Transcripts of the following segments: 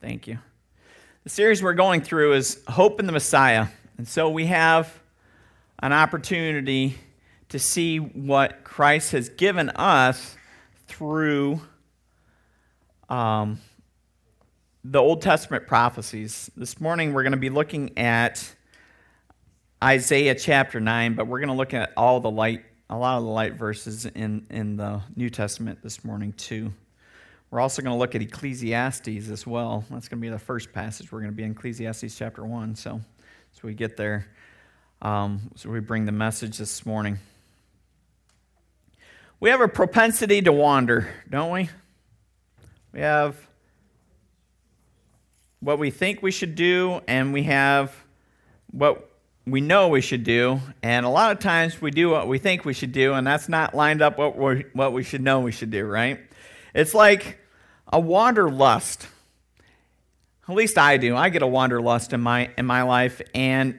Thank you. The series we're going through is Hope in the Messiah. And so we have an opportunity to see what Christ has given us through um, the Old Testament prophecies. This morning we're going to be looking at Isaiah chapter 9, but we're going to look at all the light, a lot of the light verses in, in the New Testament this morning, too. We're also going to look at Ecclesiastes as well. That's going to be the first passage. We're going to be in Ecclesiastes chapter 1. So, as we get there, um, so we bring the message this morning. We have a propensity to wander, don't we? We have what we think we should do, and we have what we know we should do. And a lot of times we do what we think we should do, and that's not lined up what, we what we should know we should do, right? It's like a wanderlust. At least I do. I get a wanderlust in my in my life, and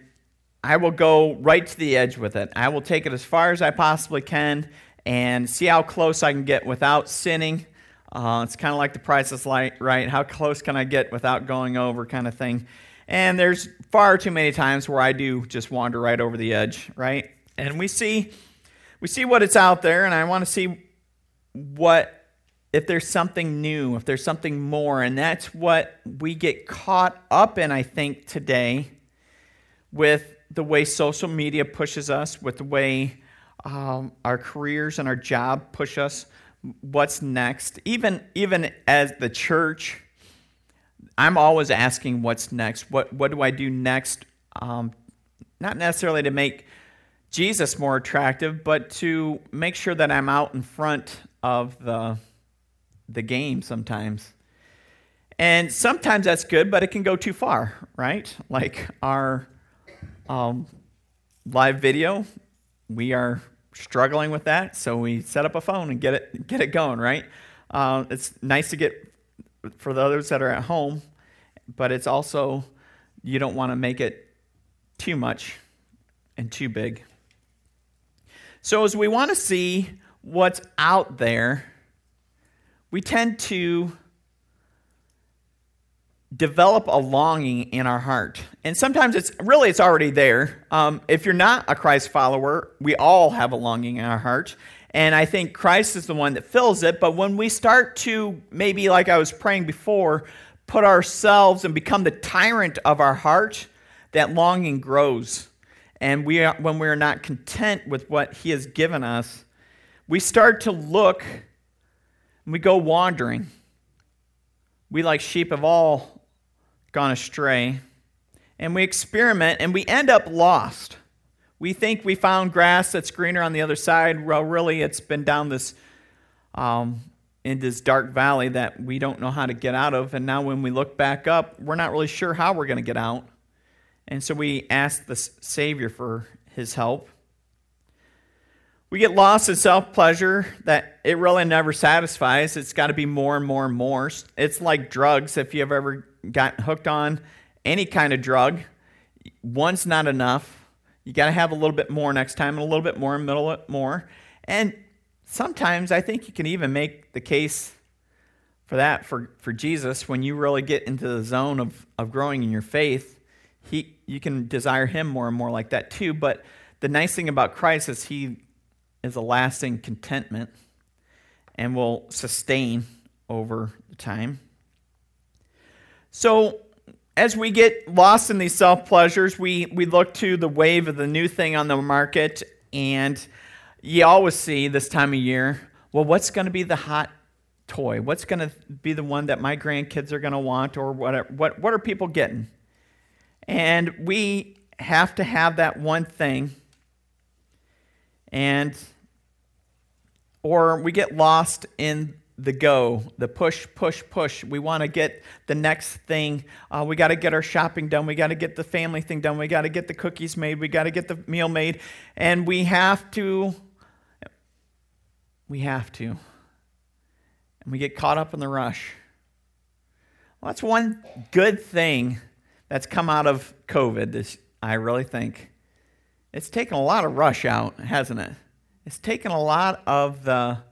I will go right to the edge with it. I will take it as far as I possibly can and see how close I can get without sinning. Uh, it's kind of like the price is light, right. How close can I get without going over, kind of thing. And there's far too many times where I do just wander right over the edge, right? And we see we see what it's out there, and I want to see what if there's something new, if there's something more. And that's what we get caught up in, I think, today with the way social media pushes us, with the way um, our careers and our job push us. What's next? Even, even as the church, I'm always asking what's next. What, what do I do next? Um, not necessarily to make Jesus more attractive, but to make sure that I'm out in front of the the game sometimes. And sometimes that's good, but it can go too far, right? Like our um, live video, we are struggling with that, so we set up a phone and get it get it going, right? Uh, it's nice to get for the others that are at home, but it's also you don't want to make it too much and too big. So as we want to see what's out there we tend to develop a longing in our heart. And sometimes it's really it's already there. Um, if you're not a christ follower we all have a longing in our heart. And i think christ is the one that fills it. But when we start to maybe like i was praying before put ourselves and become the tyrant of our heart that longing grows. And we are, when we're not content with what he has given us we start to look we go wandering. We, like sheep, have all gone astray. And we experiment and we end up lost. We think we found grass that's greener on the other side. Well, really, it's been down this um, in this dark valley that we don't know how to get out of. And now, when we look back up, we're not really sure how we're going to get out. And so we ask the Savior for his help. We get lost in self pleasure that it really never satisfies. It's got to be more and more and more. It's like drugs. If you've ever got hooked on any kind of drug, one's not enough. You got to have a little bit more next time and a little bit more and a little bit more. And sometimes I think you can even make the case for that for, for Jesus when you really get into the zone of, of growing in your faith. He, you can desire him more and more like that too. But the nice thing about Christ is he is a lasting contentment and will sustain over time. So, as we get lost in these self pleasures, we, we look to the wave of the new thing on the market, and you always see this time of year well, what's going to be the hot toy? What's going to be the one that my grandkids are going to want, or whatever? What, what are people getting? And we have to have that one thing and or we get lost in the go, the push, push, push. We want to get the next thing. Uh, we got to get our shopping done. We got to get the family thing done. We got to get the cookies made. We got to get the meal made. And we have to, we have to. And we get caught up in the rush. Well, that's one good thing that's come out of COVID, this, I really think. It's taken a lot of rush out, hasn't it? It's taken a lot of the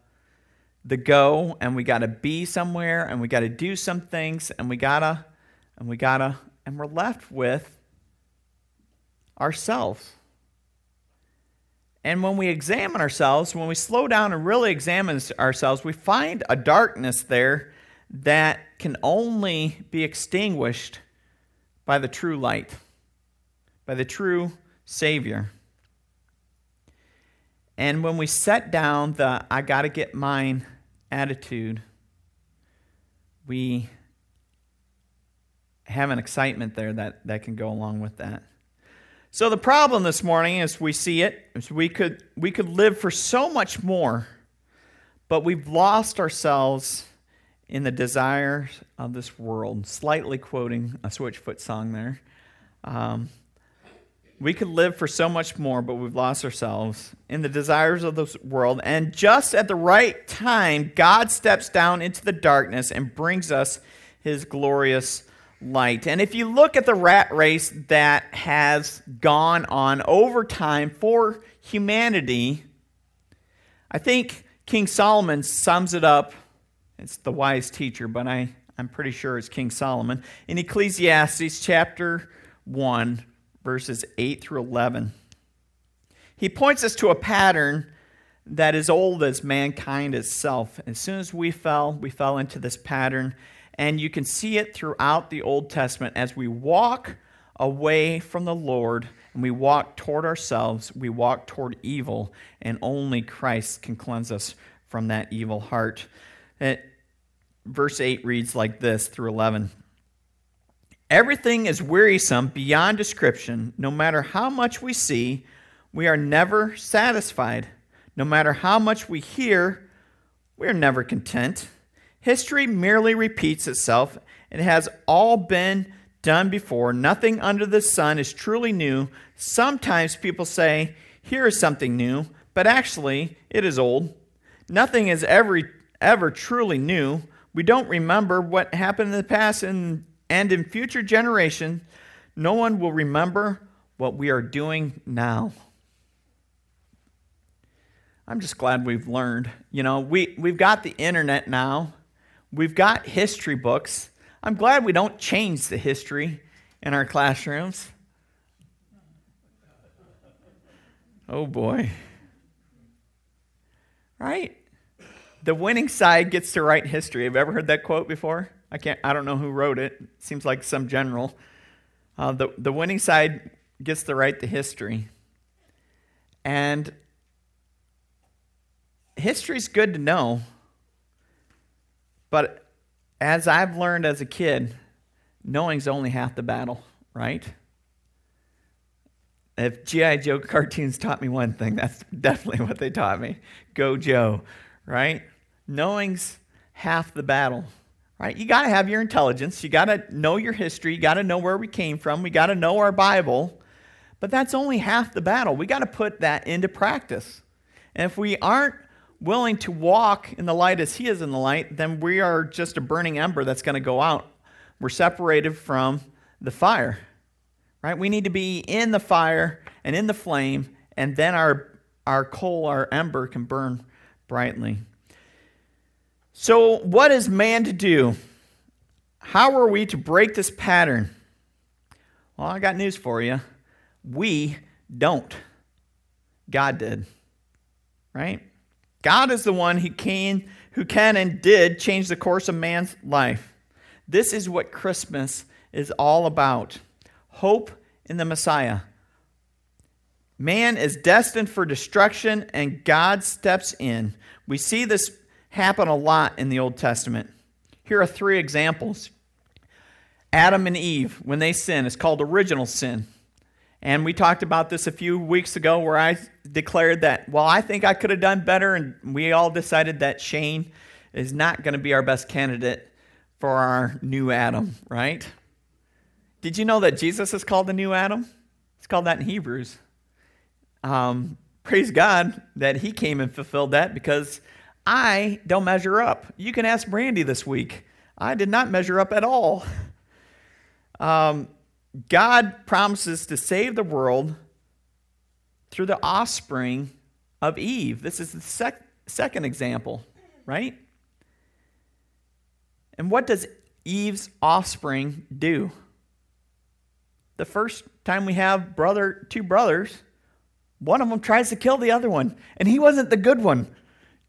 the go and we got to be somewhere and we got to do some things and we got to and we gotta, and we're left with ourselves. And when we examine ourselves, when we slow down and really examine ourselves, we find a darkness there that can only be extinguished by the true light, by the true Savior. And when we set down the I got to get mine attitude, we have an excitement there that, that can go along with that. So the problem this morning, as we see it, is we could we could live for so much more, but we've lost ourselves in the desires of this world. Slightly quoting a Switchfoot song there. Um, we could live for so much more, but we've lost ourselves in the desires of this world. And just at the right time, God steps down into the darkness and brings us his glorious light. And if you look at the rat race that has gone on over time for humanity, I think King Solomon sums it up. It's the wise teacher, but I, I'm pretty sure it's King Solomon. In Ecclesiastes chapter 1, verses 8 through 11, he points us to a pattern that is old as mankind itself. As soon as we fell, we fell into this pattern and you can see it throughout the Old Testament as we walk away from the Lord and we walk toward ourselves, we walk toward evil, and only Christ can cleanse us from that evil heart. It, verse 8 reads like this through 11. Everything is wearisome beyond description. No matter how much we see, we are never satisfied. No matter how much we hear, we are never content. History merely repeats itself. It has all been done before. Nothing under the sun is truly new. Sometimes people say, here is something new, but actually it is old. Nothing is ever, ever truly new. We don't remember what happened in the past, and, and in future generations, no one will remember what we are doing now. I'm just glad we've learned. You know, we, we've got the internet now. We've got history books. I'm glad we don't change the history in our classrooms. Oh boy. Right? The winning side gets to write history. Have you ever heard that quote before? I can't I don't know who wrote it. it seems like some general. Uh, the, the winning side gets to write the history. And history's good to know. But as I've learned as a kid, knowing's only half the battle, right? If G.I. Joe cartoons taught me one thing, that's definitely what they taught me. Go Joe, right? Knowing's half the battle, right? You got to have your intelligence. You got to know your history. You got to know where we came from. We got to know our Bible. But that's only half the battle. We got to put that into practice. And if we aren't willing to walk in the light as He is in the light, then we are just a burning ember that's going to go out. We're separated from the fire, right? We need to be in the fire and in the flame, and then our, our coal, our ember, can burn brightly. So, what is man to do? How are we to break this pattern? Well, I got news for you. We don't. God did. Right? God is the one who can, who can and did change the course of man's life. This is what Christmas is all about hope in the Messiah. Man is destined for destruction, and God steps in. We see this happen a lot in the Old Testament. Here are three examples Adam and Eve, when they sin, is called original sin. And we talked about this a few weeks ago where I declared that, well, I think I could have done better. And we all decided that Shane is not going to be our best candidate for our new Adam, right? Did you know that Jesus is called the new Adam? It's called that in Hebrews. Um, praise God that he came and fulfilled that because I don't measure up. You can ask Brandy this week. I did not measure up at all. Um, God promises to save the world through the offspring of Eve. This is the sec- second example, right? And what does Eve's offspring do? The first time we have brother two brothers, one of them tries to kill the other one, and he wasn't the good one.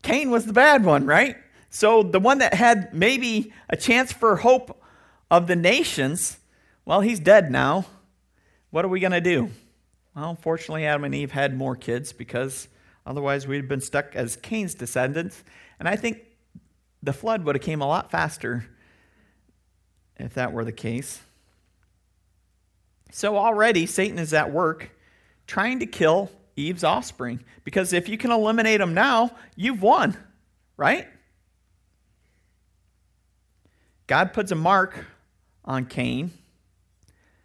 Cain was the bad one, right? So the one that had maybe a chance for hope of the nations, well, he's dead now. What are we going to do? Well, unfortunately, Adam and Eve had more kids because otherwise we'd have been stuck as Cain's descendants. And I think the flood would have came a lot faster if that were the case. So already Satan is at work trying to kill Eve's offspring because if you can eliminate them now, you've won, right? God puts a mark on Cain.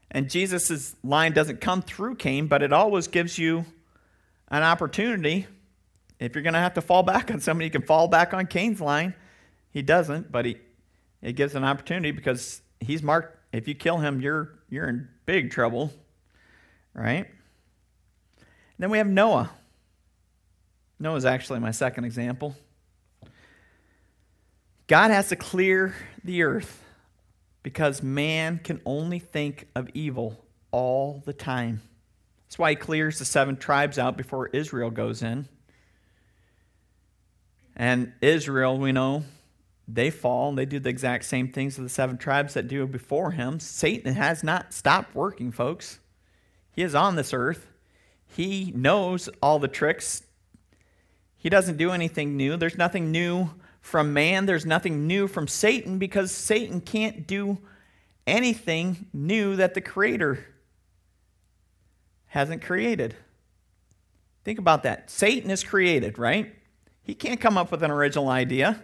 And Jesus' line doesn't come through Cain, but it always gives you an opportunity. If you're going to have to fall back on somebody, you can fall back on Cain's line. He doesn't, but he, it gives an opportunity because he's marked. If you kill him, you're, you're in big trouble, right? Then we have Noah. Noah's actually my second example. God has to clear the earth because man can only think of evil all the time. That's why he clears the seven tribes out before Israel goes in. And Israel, we know, they fall. and They do the exact same things to the seven tribes that do before him. Satan has not stopped working, folks. He is on this earth. He knows all the tricks. He doesn't do anything new. There's nothing new from man, there's nothing new from Satan because Satan can't do anything new that the Creator hasn't created. Think about that. Satan is created, right? He can't come up with an original idea.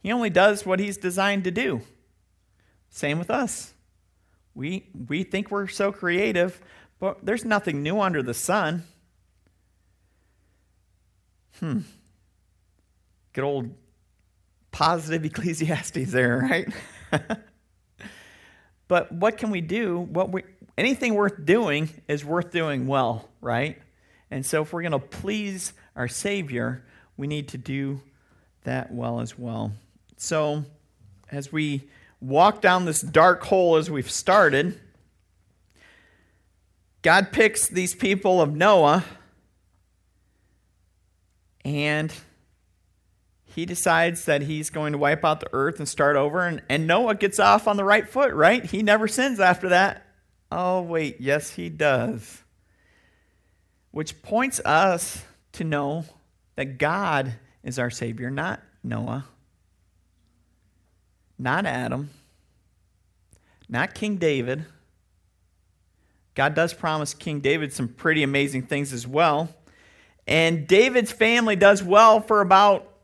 He only does what he's designed to do. Same with us. We, we think we're so creative, but there's nothing new under the sun. Hmm. Good old positive Ecclesiastes there, right? but what can we do? What we anything worth doing is worth doing well, right? And so if we're going to please our Savior, we need to do that well as well. So as we walk down this dark hole as we've started, God picks these people of Noah and he decides that he's going to wipe out the earth and start over. And, and Noah gets off on the right foot, right? He never sins after that. Oh, wait, yes, he does. Which points us to know that God is our Savior, not Noah, not Adam, not King David. God does promise King David some pretty amazing things as well. And David's family does well for about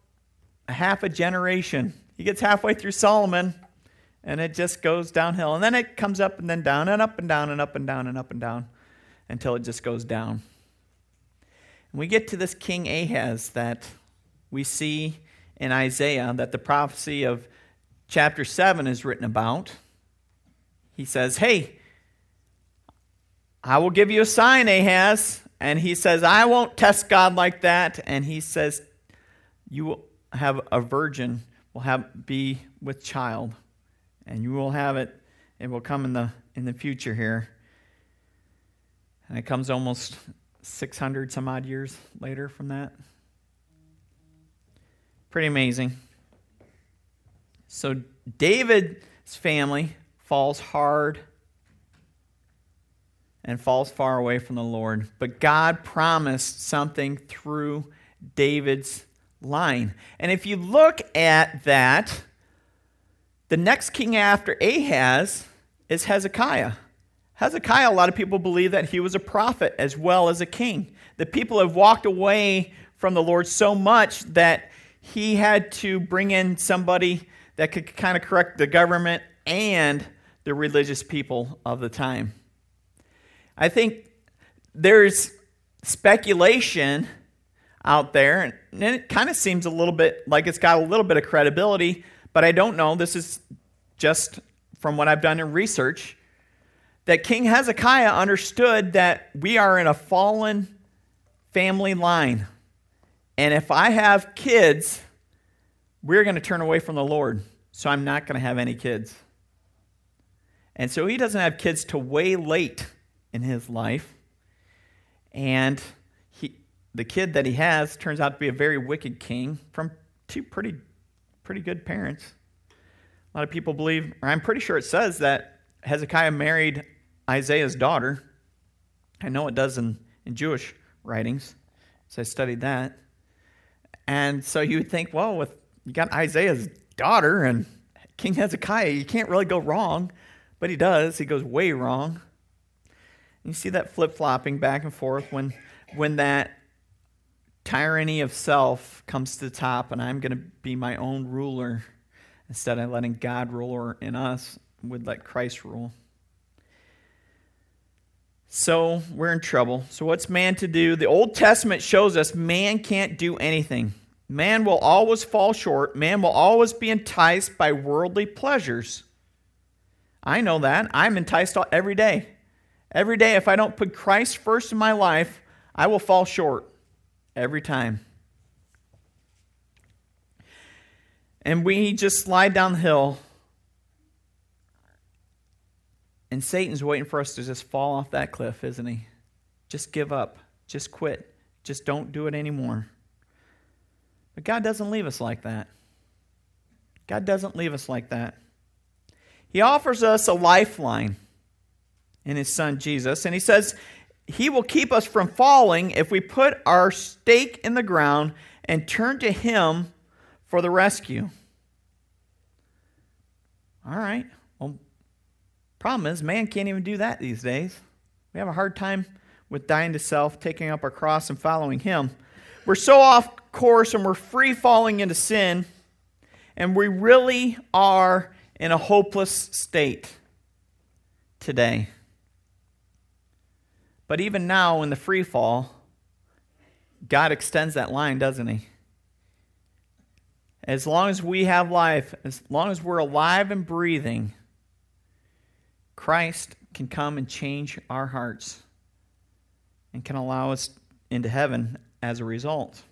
a half a generation. He gets halfway through Solomon, and it just goes downhill. And then it comes up and then down and up and down and up and down and up and down until it just goes down. And we get to this King Ahaz that we see in Isaiah that the prophecy of chapter 7 is written about. He says, Hey, I will give you a sign, Ahaz. And he says, I won't test God like that. And he says, You will have a virgin will have be with child, and you will have it. It will come in the in the future here, and it comes almost six hundred some odd years later from that. Pretty amazing. So David's family falls hard and falls far away from the Lord. But God promised something through David's line. And if you look at that, the next king after Ahaz is Hezekiah. Hezekiah, a lot of people believe that he was a prophet as well as a king. The people have walked away from the Lord so much that he had to bring in somebody that could kind of correct the government and the religious people of the time. I think there's speculation out there. And it kind of seems a little bit like it's got a little bit of credibility, but I don't know. This is just from what I've done in research that King Hezekiah understood that we are in a fallen family line. And if I have kids, we're going to turn away from the Lord. So I'm not going to have any kids. And so he doesn't have kids to way late in his life. And he, the kid that he has turns out to be a very wicked king from two pretty, pretty good parents. A lot of people believe, or I'm pretty sure it says that Hezekiah married Isaiah's daughter. I know it does in, in Jewish writings, so I studied that. And so you would think, well, with you got Isaiah's daughter and King Hezekiah, you can't really go wrong. But he does. He goes way wrong. You see that flip flopping back and forth when, when that tyranny of self comes to the top and I'm going to be my own ruler instead of letting God rule in us, would let Christ rule. So we're in trouble. So, what's man to do? The Old Testament shows us man can't do anything. Man will always fall short. Man will always be enticed by worldly pleasures. I know that. I'm enticed every day. Every day, if I don't put Christ first in my life, I will fall short every time. And we just slide down the hill, and Satan's waiting for us to just fall off that cliff, isn't he? Just give up. Just quit. Just don't do it anymore. But God doesn't leave us like that. God doesn't leave us like that. He offers us a lifeline in His Son Jesus, and He says He will keep us from falling if we put our stake in the ground and turn to Him for the rescue. All right. Well, problem is, man can't even do that these days. We have a hard time with dying to self, taking up our cross, and following Him. We're so off course and we're free falling into sin, and we really are in a hopeless state today. But even now, in the free fall, God extends that line, doesn't He? As long as we have life, as long as we're alive and breathing, Christ can come and change our hearts and can allow us into heaven as a result.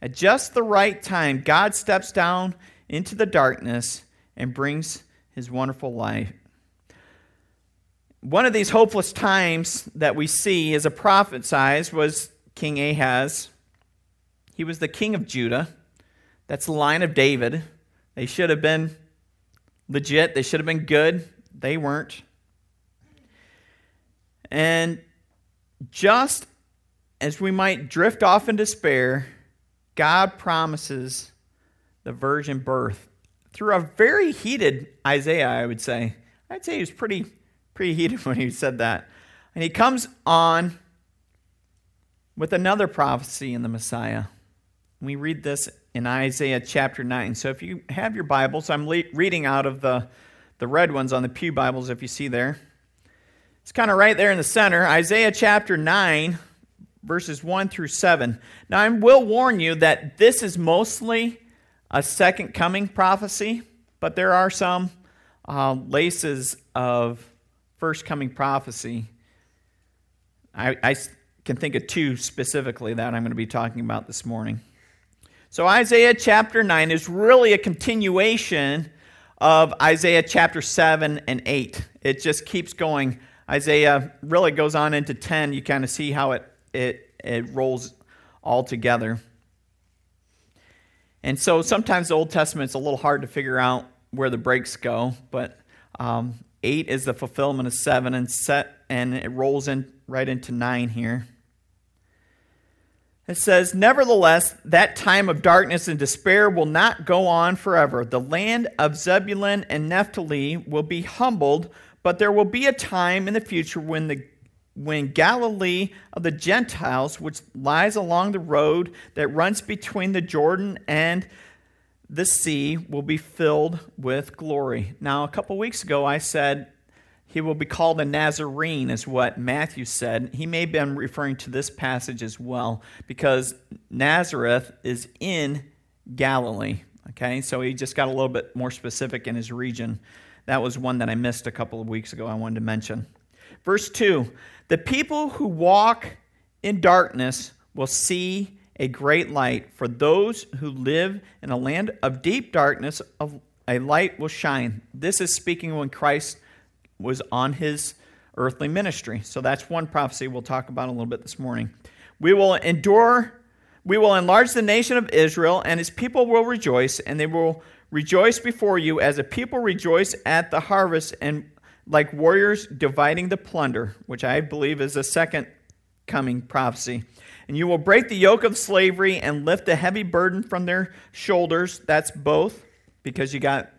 At just the right time, God steps down into the darkness and brings his wonderful light. One of these hopeless times that we see as a prophet size was King Ahaz. He was the king of Judah. That's the line of David. They should have been legit, they should have been good. They weren't. And just as we might drift off in despair, God promises the virgin birth through a very heated Isaiah, I would say. I'd say he was pretty, pretty heated when he said that. And he comes on with another prophecy in the Messiah. We read this in Isaiah chapter 9. So if you have your Bibles, I'm le- reading out of the, the red ones on the Pew Bibles, if you see there. It's kind of right there in the center. Isaiah chapter 9, verses 1 through 7. Now, I will warn you that this is mostly a second coming prophecy, but there are some uh, laces of first coming prophecy. I, I can think of two specifically that I'm going to be talking about this morning. So, Isaiah chapter 9 is really a continuation of Isaiah chapter 7 and 8. It just keeps going. Isaiah really goes on into 10. You kind of see how it, it, it rolls all together. And so sometimes the Old Testament is a little hard to figure out where the breaks go, but um, eight is the fulfillment of seven, and set, and it rolls in right into nine here. It says, Nevertheless, that time of darkness and despair will not go on forever. The land of Zebulun and Naphtali will be humbled, but there will be a time in the future when the when Galilee of the Gentiles, which lies along the road that runs between the Jordan and the sea, will be filled with glory. Now, a couple weeks ago, I said he will be called a Nazarene, is what Matthew said. He may have been referring to this passage as well, because Nazareth is in Galilee. Okay, so he just got a little bit more specific in his region. That was one that I missed a couple of weeks ago, I wanted to mention. Verse 2 The people who walk in darkness will see a great light. For those who live in a land of deep darkness, of a light will shine. This is speaking when Christ was on his earthly ministry. So that's one prophecy we'll talk about a little bit this morning. We will endure, we will enlarge the nation of Israel, and his people will rejoice, and they will rejoice before you as a people rejoice at the harvest, and like warriors dividing the plunder, which I believe is a second coming prophecy. And you will break the yoke of slavery and lift a heavy burden from their shoulders. That's both, because you got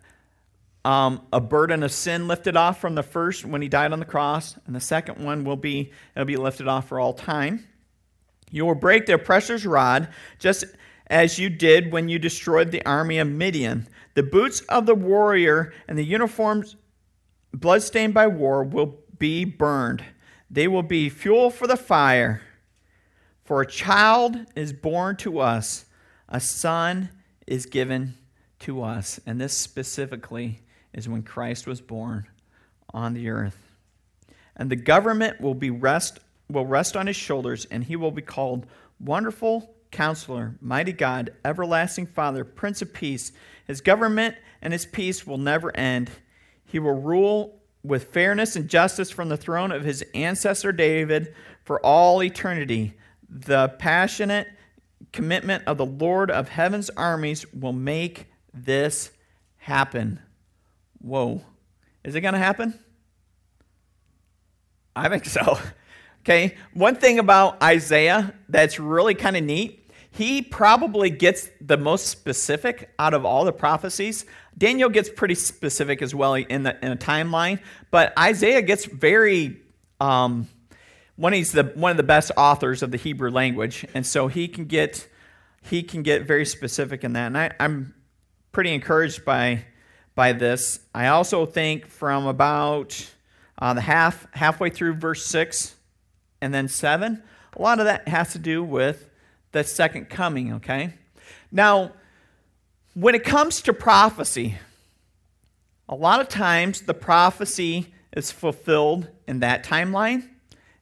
um, a burden of sin lifted off from the first when he died on the cross, and the second one will be it'll be lifted off for all time. You will break the oppressor's rod, just as you did when you destroyed the army of Midian. The boots of the warrior and the uniforms bloodstained by war will be burned. They will be fuel for the fire. For a child is born to us, a son is given to us. And this specifically is when Christ was born on the earth. And the government will be rest will rest on his shoulders, and he will be called Wonderful Counselor, Mighty God, Everlasting Father, Prince of Peace. His government and his peace will never end. He will rule with fairness and justice from the throne of his ancestor David for all eternity. The passionate commitment of the Lord of heaven's armies will make this happen. Whoa. Is it going to happen? I think so. Okay, one thing about Isaiah that's really kind of neat, he probably gets the most specific out of all the prophecies. Daniel gets pretty specific as well in, the, in a timeline, but Isaiah gets very. Um, one he's the one of the best authors of the Hebrew language, and so he can get he can get very specific in that. And I, I'm pretty encouraged by by this. I also think from about uh, the half halfway through verse six and then 7, a lot of that has to do with the second coming, okay? Now, when it comes to prophecy, a lot of times the prophecy is fulfilled in that timeline.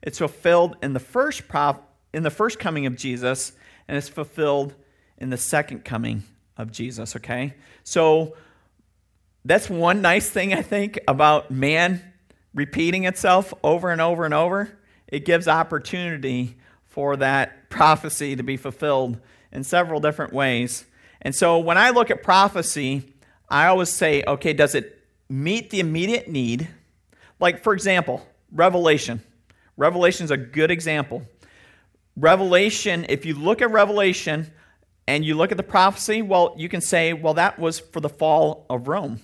It's fulfilled in the first prof- in the first coming of Jesus, and it's fulfilled in the second coming of Jesus, okay? So that's one nice thing I think about man repeating itself over and over and over it gives opportunity for that prophecy to be fulfilled in several different ways. And so when I look at prophecy, I always say, okay, does it meet the immediate need? Like, for example, Revelation. Revelation is a good example. Revelation, if you look at Revelation and you look at the prophecy, well, you can say, well, that was for the fall of Rome.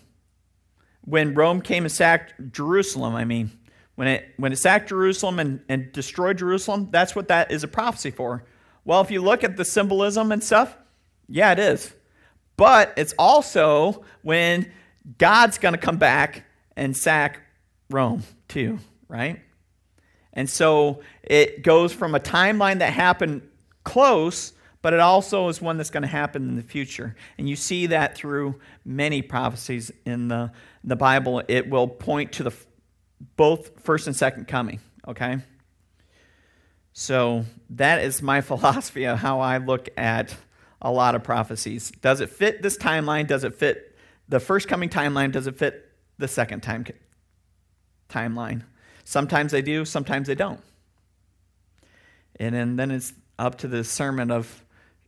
When Rome came and sacked Jerusalem, I mean. When it, when it sacked Jerusalem and, and destroyed Jerusalem, that's what that is a prophecy for. Well, if you look at the symbolism and stuff, yeah, it is. But it's also when God's going to come back and sack Rome, too, right? And so it goes from a timeline that happened close, but it also is one that's going to happen in the future. And you see that through many prophecies in the, the Bible. It will point to the both first and second coming, okay? So that is my philosophy of how I look at a lot of prophecies. Does it fit this timeline? Does it fit the first coming timeline? Does it fit the second time timeline? Sometimes they do, sometimes they don't. And then, it's up to the sermon of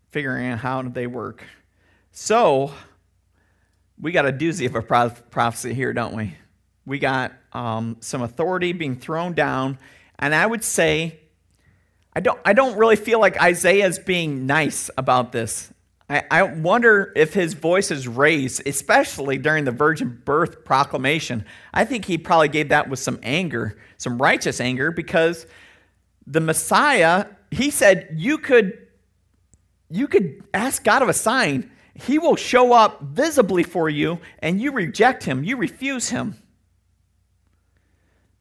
figuring out how they work. So, we got a doozy of a prophecy here, don't we? we got um, some authority being thrown down. And I would say, I don't, I don't really feel like Isaiah is being nice about this. I, I wonder if his voice is raised, especially during the virgin birth proclamation. I think he probably gave that with some anger, some righteous anger, because the Messiah, he said, you could, you could ask God of a sign. He will show up visibly for you, and you reject him, you refuse him.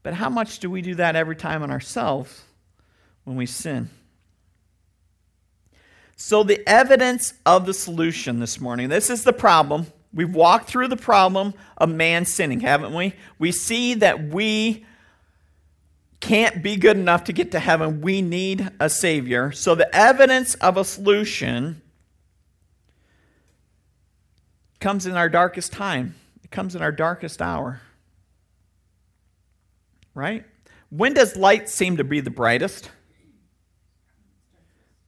But how much do we do that every time on ourselves when we sin? So, the evidence of the solution this morning this is the problem. We've walked through the problem of man sinning, haven't we? We see that we can't be good enough to get to heaven. We need a Savior. So, the evidence of a solution comes in our darkest time, it comes in our darkest hour. right? When does light seem to be the brightest?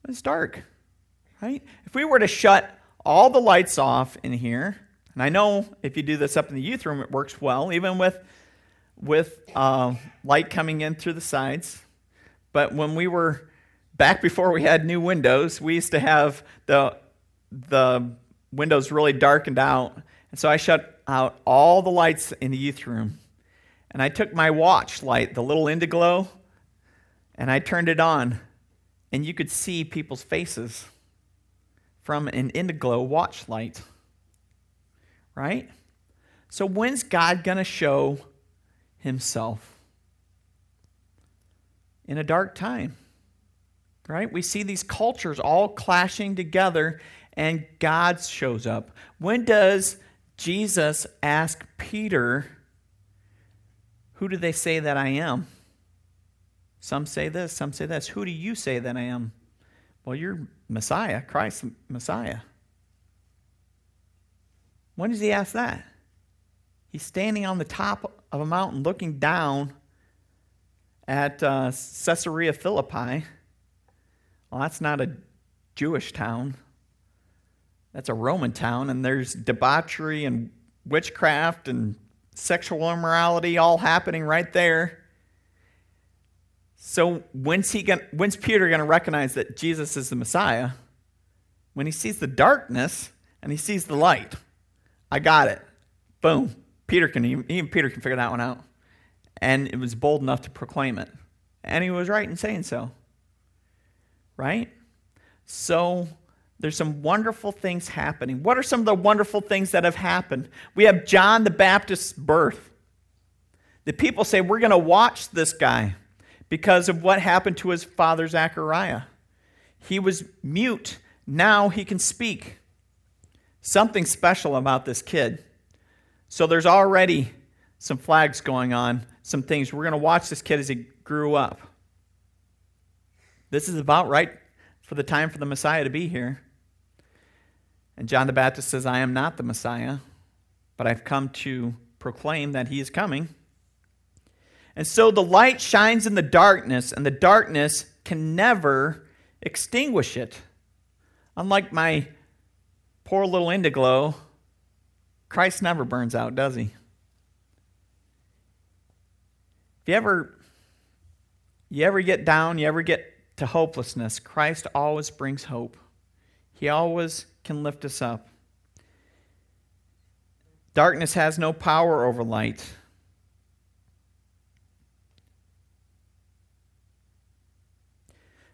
It's dark, right? If we were to shut all the lights off in here, and I know if you do this up in the youth room, it works well, even with with uh, light coming in through the sides. But when we were back before we had new windows, we used to have the the windows really darkened out, and so I shut out all the lights in the youth room, and I took my watch light, the little Indiglo, and I turned it on, and you could see people's faces from an Indiglo watch light. Right? So when's God going to show himself? In a dark time. Right? We see these cultures all clashing together and God shows up. When does Jesus ask Peter, Who do they say that I am? Some say this, some say this. Who do you say that I am? Well, you're Messiah, Christ Messiah. When does he ask that? He's standing on the top of a mountain looking down at uh, Caesarea Philippi. Well, that's not a Jewish town, that's a Roman town, and there's debauchery and witchcraft and sexual immorality all happening right there. So when's he going when's Peter going to recognize that Jesus is the Messiah? When he sees the darkness and he sees the light. I got it. Boom. Peter can even Peter can figure that one out. And it was bold enough to proclaim it. And he was right in saying so. Right? So there's some wonderful things happening. What are some of the wonderful things that have happened? We have John the Baptist's birth. The people say, We're going to watch this guy because of what happened to his father Zechariah. He was mute, now he can speak. Something special about this kid. So there's already some flags going on, some things. We're going to watch this kid as he grew up. This is about right for the time for the Messiah to be here. And John the Baptist says, I am not the Messiah, but I've come to proclaim that he is coming. And so the light shines in the darkness, and the darkness can never extinguish it. Unlike my poor little indiglo, Christ never burns out, does he? If you ever you ever get down, you ever get to hopelessness, Christ always brings hope. He always can lift us up. Darkness has no power over light.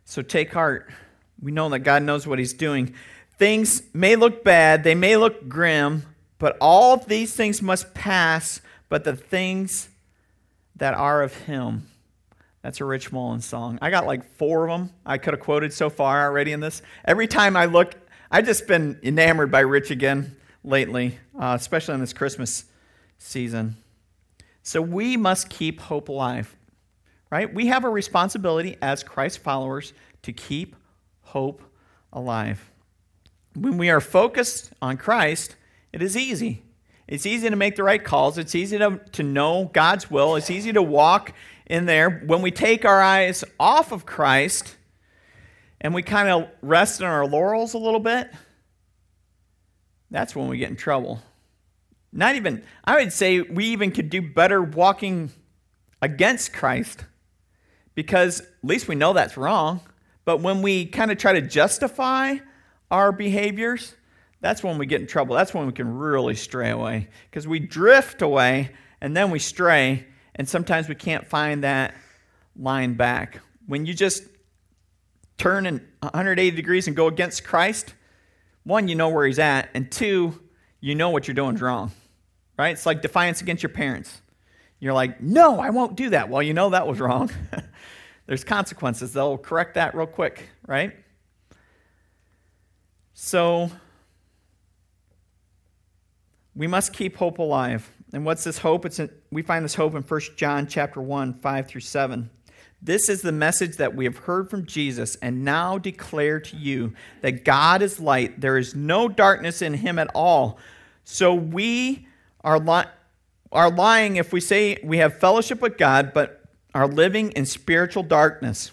So take heart. We know that God knows what He's doing. Things may look bad, they may look grim, but all of these things must pass, but the things that are of Him. That's a Rich Mullins song. I got like four of them I could have quoted so far already in this. Every time I look, I've just been enamored by Rich again lately, uh, especially in this Christmas season. So we must keep hope alive right? We have a responsibility as Christ followers to keep hope alive. When we are focused on Christ, it is easy. It's easy to make the right calls. It's easy to, to know God's will. It's easy to walk in there. When we take our eyes off of Christ and we kind of rest in our laurels a little bit, that's when we get in trouble. Not even, I would say we even could do better walking against Christ because at least we know that's wrong. But when we kind of try to justify our behaviors, that's when we get in trouble. That's when we can really stray away because we drift away and then we stray, and sometimes we can't find that line back. When you just turn in 180 degrees and go against Christ, one, you know where he's at, and two, you know what you're doing is wrong. Right? It's like defiance against your parents. You're like, no, I won't do that. Well, you know that was wrong. There's consequences. They'll correct that real quick, right? So we must keep hope alive. And what's this hope? It's in, we find this hope in 1 John chapter 1, 5 through 7. This is the message that we have heard from Jesus and now declare to you that God is light. There is no darkness in him at all. So we are, li- are lying if we say we have fellowship with God, but are living in spiritual darkness,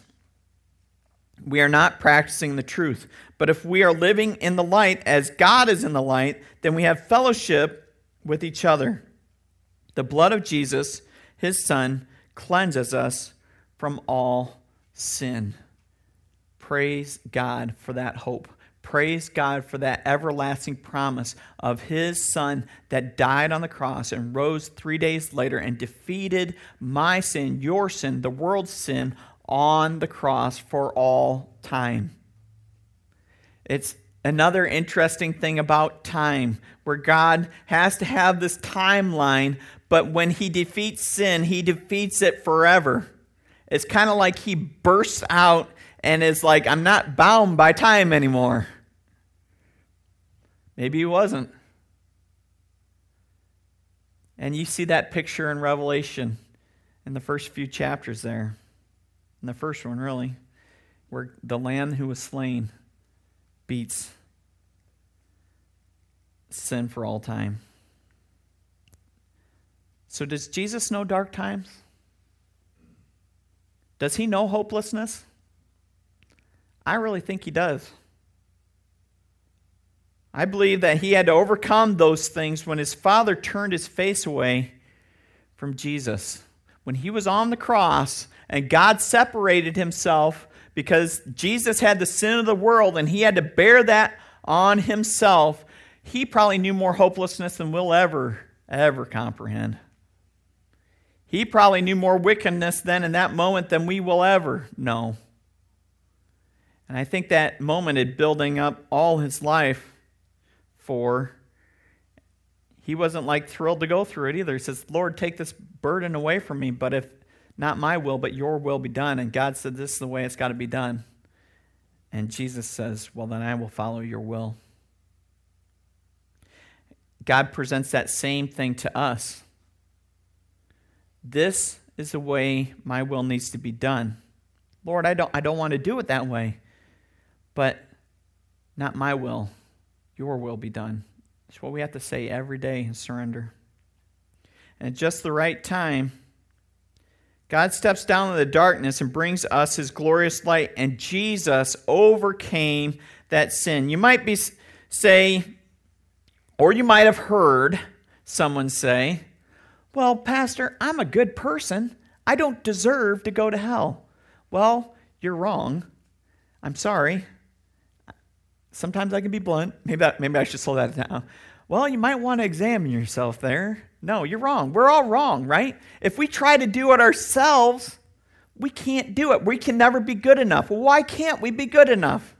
we are not practicing the truth. But if we are living in the light as God is in the light, then we have fellowship with each other. The blood of Jesus, his Son, cleanses us from all sin. Praise God for that hope. Praise God for that everlasting promise of His Son that died on the cross and rose three days later and defeated my sin, your sin, the world's sin on the cross for all time. It's another interesting thing about time where God has to have this timeline, but when He defeats sin, He defeats it forever. It's kind of like He bursts out and it's like, I'm not bound by time anymore. Maybe he wasn't. And you see that picture in Revelation in the first few chapters there. In the first one, really, where the lamb who was slain beats sin for all time. So, does Jesus know dark times? Does he know hopelessness? I really think he does. I believe that he had to overcome those things when his father turned his face away from Jesus. When he was on the cross and God separated himself because Jesus had the sin of the world and he had to bear that on himself, he probably knew more hopelessness than we'll ever, ever comprehend. He probably knew more wickedness then in that moment than we will ever know. And I think that moment had building up all his life for he wasn't like thrilled to go through it either. He says, Lord, take this burden away from me, but if not my will, but your will be done. And God said, This is the way it's got to be done. And Jesus says, Well, then I will follow your will. God presents that same thing to us. This is the way my will needs to be done. Lord, I don't, I don't want to do it that way, but not my will, your will be done. It's what we have to say every day and surrender. And at just the right time, God steps down in the darkness and brings us his glorious light, and Jesus overcame that sin. You might be say, or you might have heard someone say, Well, Pastor, I'm a good person. I don't deserve to go to hell. Well, you're wrong. I'm sorry. Sometimes I can be blunt. Maybe, that, maybe I should slow that down. Well, you might want to examine yourself there. No, you're wrong. We're all wrong, right? If we try to do it ourselves, we can't do it. We can never be good enough. Well, why can't we be good enough?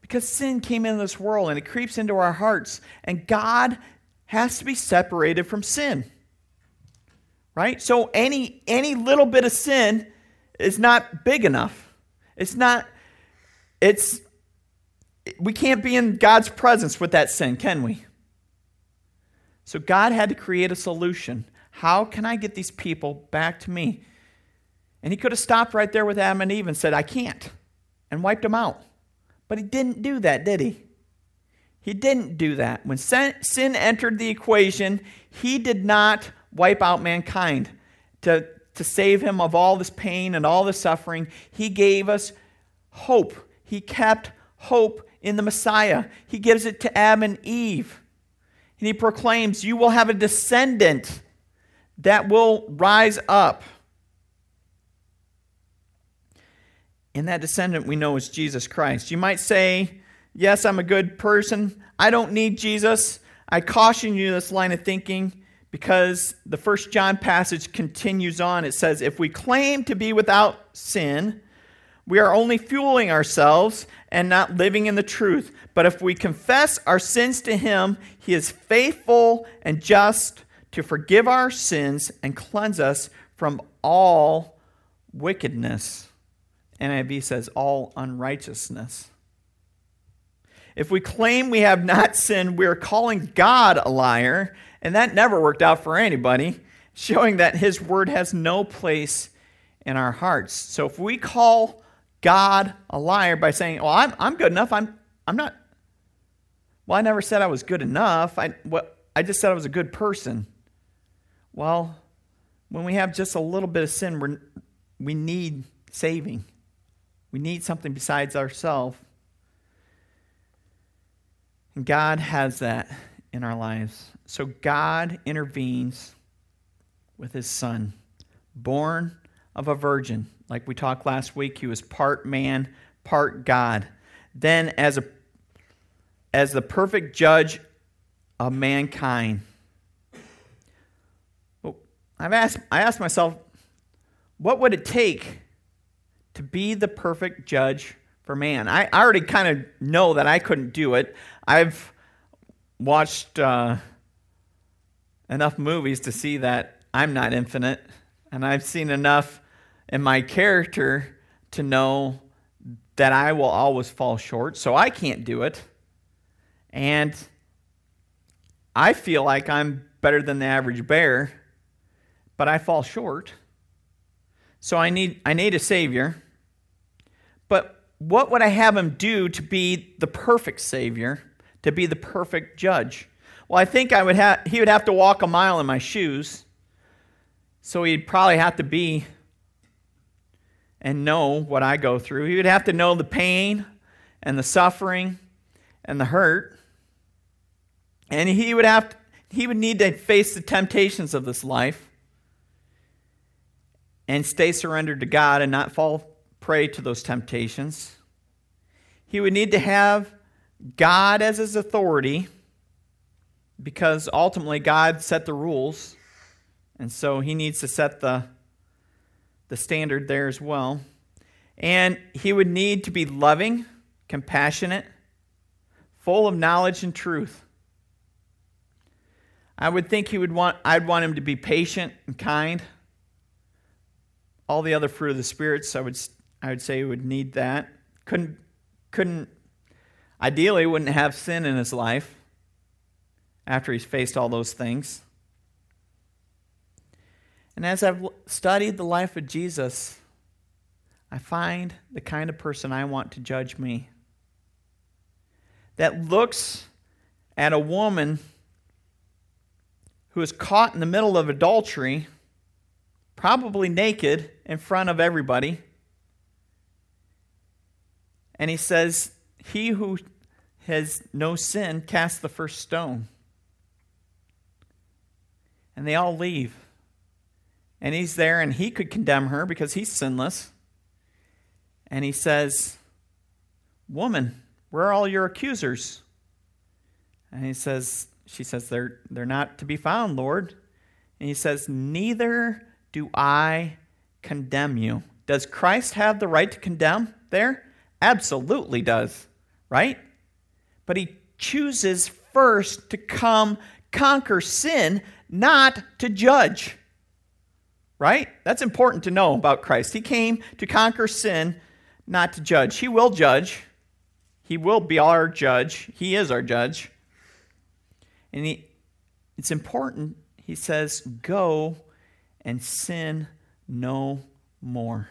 Because sin came into this world and it creeps into our hearts, and God has to be separated from sin. Right? So any any little bit of sin is not big enough. It's not it's we can't be in God's presence with that sin, can we? So God had to create a solution. How can I get these people back to me? And he could have stopped right there with Adam and Eve and said, I can't, and wiped them out. But he didn't do that, did he? He didn't do that. When sin entered the equation, he did not wipe out mankind to, to save him of all this pain and all this suffering. He gave us hope. He kept hope in the Messiah. He gives it to Adam and Eve. And he proclaims, You will have a descendant that will rise up. And that descendant we know is Jesus Christ. You might say, Yes, I'm a good person. I don't need Jesus. I caution you this line of thinking because the first John passage continues on. It says, If we claim to be without sin, we are only fueling ourselves and not living in the truth. But if we confess our sins to Him, He is faithful and just to forgive our sins and cleanse us from all wickedness. NIV says, all unrighteousness. If we claim we have not sinned, we're calling God a liar, and that never worked out for anybody, showing that His word has no place in our hearts. So if we call God a liar by saying, Well, I'm, I'm good enough. I'm, I'm not. Well, I never said I was good enough. I, what, I just said I was a good person. Well, when we have just a little bit of sin, we're, we need saving. We need something besides ourselves. And God has that in our lives. So God intervenes with his son, born of a virgin. Like we talked last week, he was part man, part God. Then as a as the perfect judge of mankind. I've asked I asked myself, what would it take to be the perfect judge for man? I, I already kind of know that I couldn't do it. I've watched uh, enough movies to see that I'm not infinite, and I've seen enough in my character to know that I will always fall short, so I can't do it. And I feel like I'm better than the average bear, but I fall short. So I need I need a savior. But what would I have him do to be the perfect savior, to be the perfect judge? Well, I think I would have he would have to walk a mile in my shoes. So he'd probably have to be and know what I go through. He would have to know the pain and the suffering and the hurt. And he would have to, he would need to face the temptations of this life and stay surrendered to God and not fall prey to those temptations. He would need to have God as his authority because ultimately God set the rules. And so he needs to set the the standard there as well. And he would need to be loving, compassionate, full of knowledge and truth. I would think he would want I'd want him to be patient and kind. All the other fruit of the spirits, I would I would say he would need that. Couldn't couldn't ideally wouldn't have sin in his life after he's faced all those things. And as I've studied the life of Jesus, I find the kind of person I want to judge me. That looks at a woman who is caught in the middle of adultery, probably naked in front of everybody. And he says, He who has no sin cast the first stone. And they all leave and he's there and he could condemn her because he's sinless. And he says, Woman, where are all your accusers? And he says, She says, They're, they're not to be found, Lord. And he says, Neither do I condemn you. Does Christ have the right to condemn there? Absolutely does, right? But he chooses first to come conquer sin, not to judge right? That's important to know about Christ. He came to conquer sin, not to judge. He will judge. He will be our judge. He is our judge. And he, it's important, he says, go and sin no more.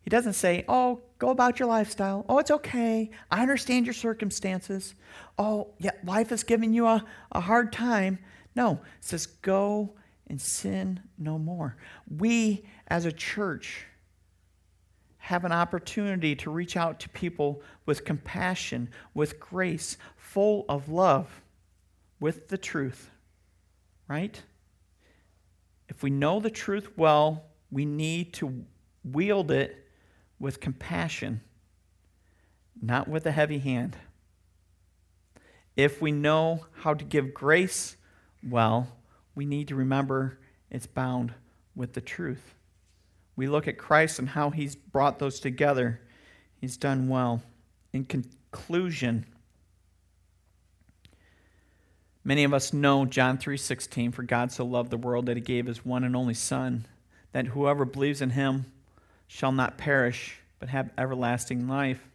He doesn't say, oh, go about your lifestyle. Oh, it's okay. I understand your circumstances. Oh, yeah, life is giving you a, a hard time. No, it says, go and sin no more. We, as a church, have an opportunity to reach out to people with compassion, with grace, full of love, with the truth. Right? If we know the truth well, we need to wield it with compassion, not with a heavy hand. If we know how to give grace well, we need to remember it's bound with the truth. We look at Christ and how he's brought those together. He's done well. In conclusion, many of us know John 3:16 for God so loved the world that he gave his one and only son that whoever believes in him shall not perish but have everlasting life.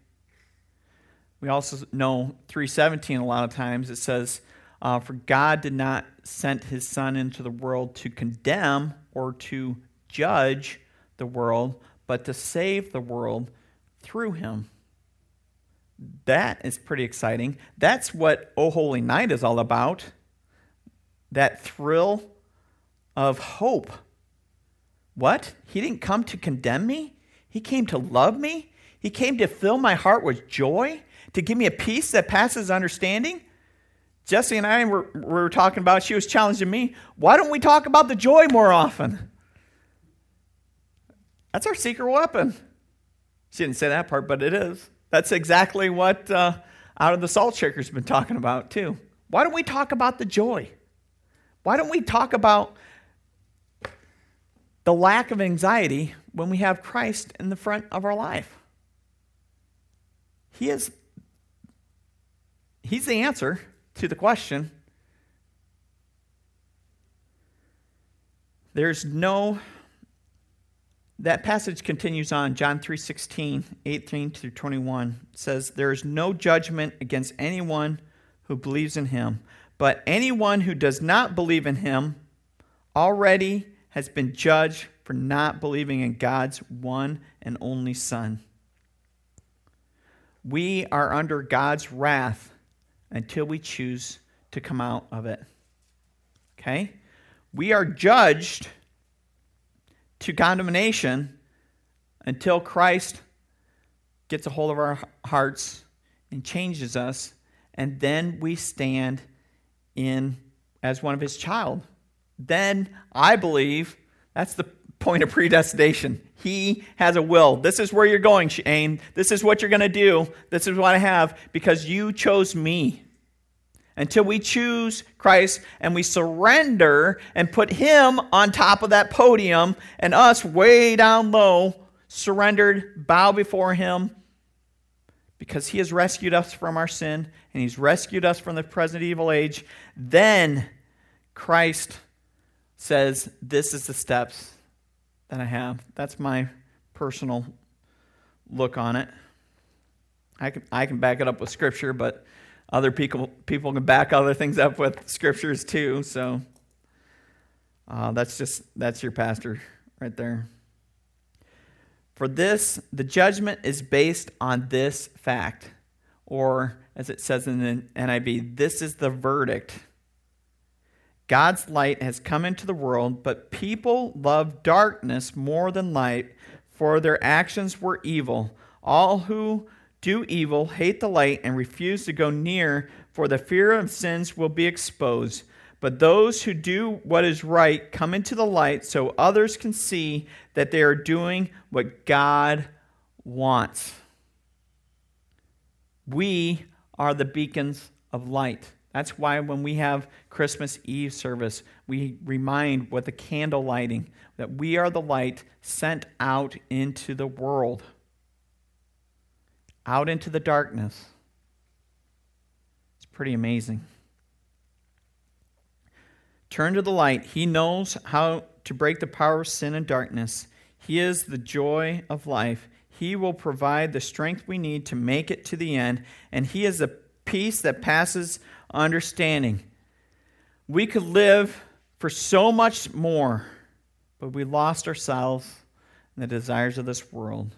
We also know 317 a lot of times it says uh, for God did not send his Son into the world to condemn or to judge the world, but to save the world through him. That is pretty exciting. That's what O Holy Night is all about. That thrill of hope What? He didn't come to condemn me? He came to love me? He came to fill my heart with joy? To give me a peace that passes understanding? Jesse and I were, were talking about, she was challenging me, why don't we talk about the joy more often? That's our secret weapon. She didn't say that part, but it is. That's exactly what uh, Out of the Salt Shaker's been talking about, too. Why don't we talk about the joy? Why don't we talk about the lack of anxiety when we have Christ in the front of our life? He is He's the answer to the question. There's no that passage continues on John 3:16, 18 through 21 says there is no judgment against anyone who believes in him, but anyone who does not believe in him already has been judged for not believing in God's one and only son. We are under God's wrath until we choose to come out of it. Okay? We are judged to condemnation until Christ gets a hold of our hearts and changes us, and then we stand in as one of his child. Then I believe that's the point of predestination. He has a will. This is where you're going, Shane. This is what you're going to do. This is what I have because you chose me until we choose Christ and we surrender and put Him on top of that podium and us way down low, surrendered, bow before Him because He has rescued us from our sin and He's rescued us from the present evil age. Then Christ says, This is the steps that I have. That's my personal look on it. I can, I can back it up with Scripture, but other people people can back other things up with scriptures too. So uh, that's just that's your pastor right there. For this, the judgment is based on this fact, or as it says in the NIV, this is the verdict. God's light has come into the world, but people love darkness more than light, for their actions were evil. All who do evil, hate the light, and refuse to go near, for the fear of sins will be exposed. But those who do what is right come into the light so others can see that they are doing what God wants. We are the beacons of light. That's why when we have Christmas Eve service, we remind with the candle lighting that we are the light sent out into the world out into the darkness. It's pretty amazing. Turn to the light. He knows how to break the power of sin and darkness. He is the joy of life. He will provide the strength we need to make it to the end, and He is the peace that passes understanding. We could live for so much more, but we lost ourselves in the desires of this world.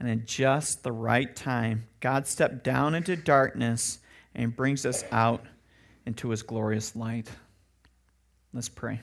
And in just the right time, God stepped down into darkness and brings us out into his glorious light. Let's pray.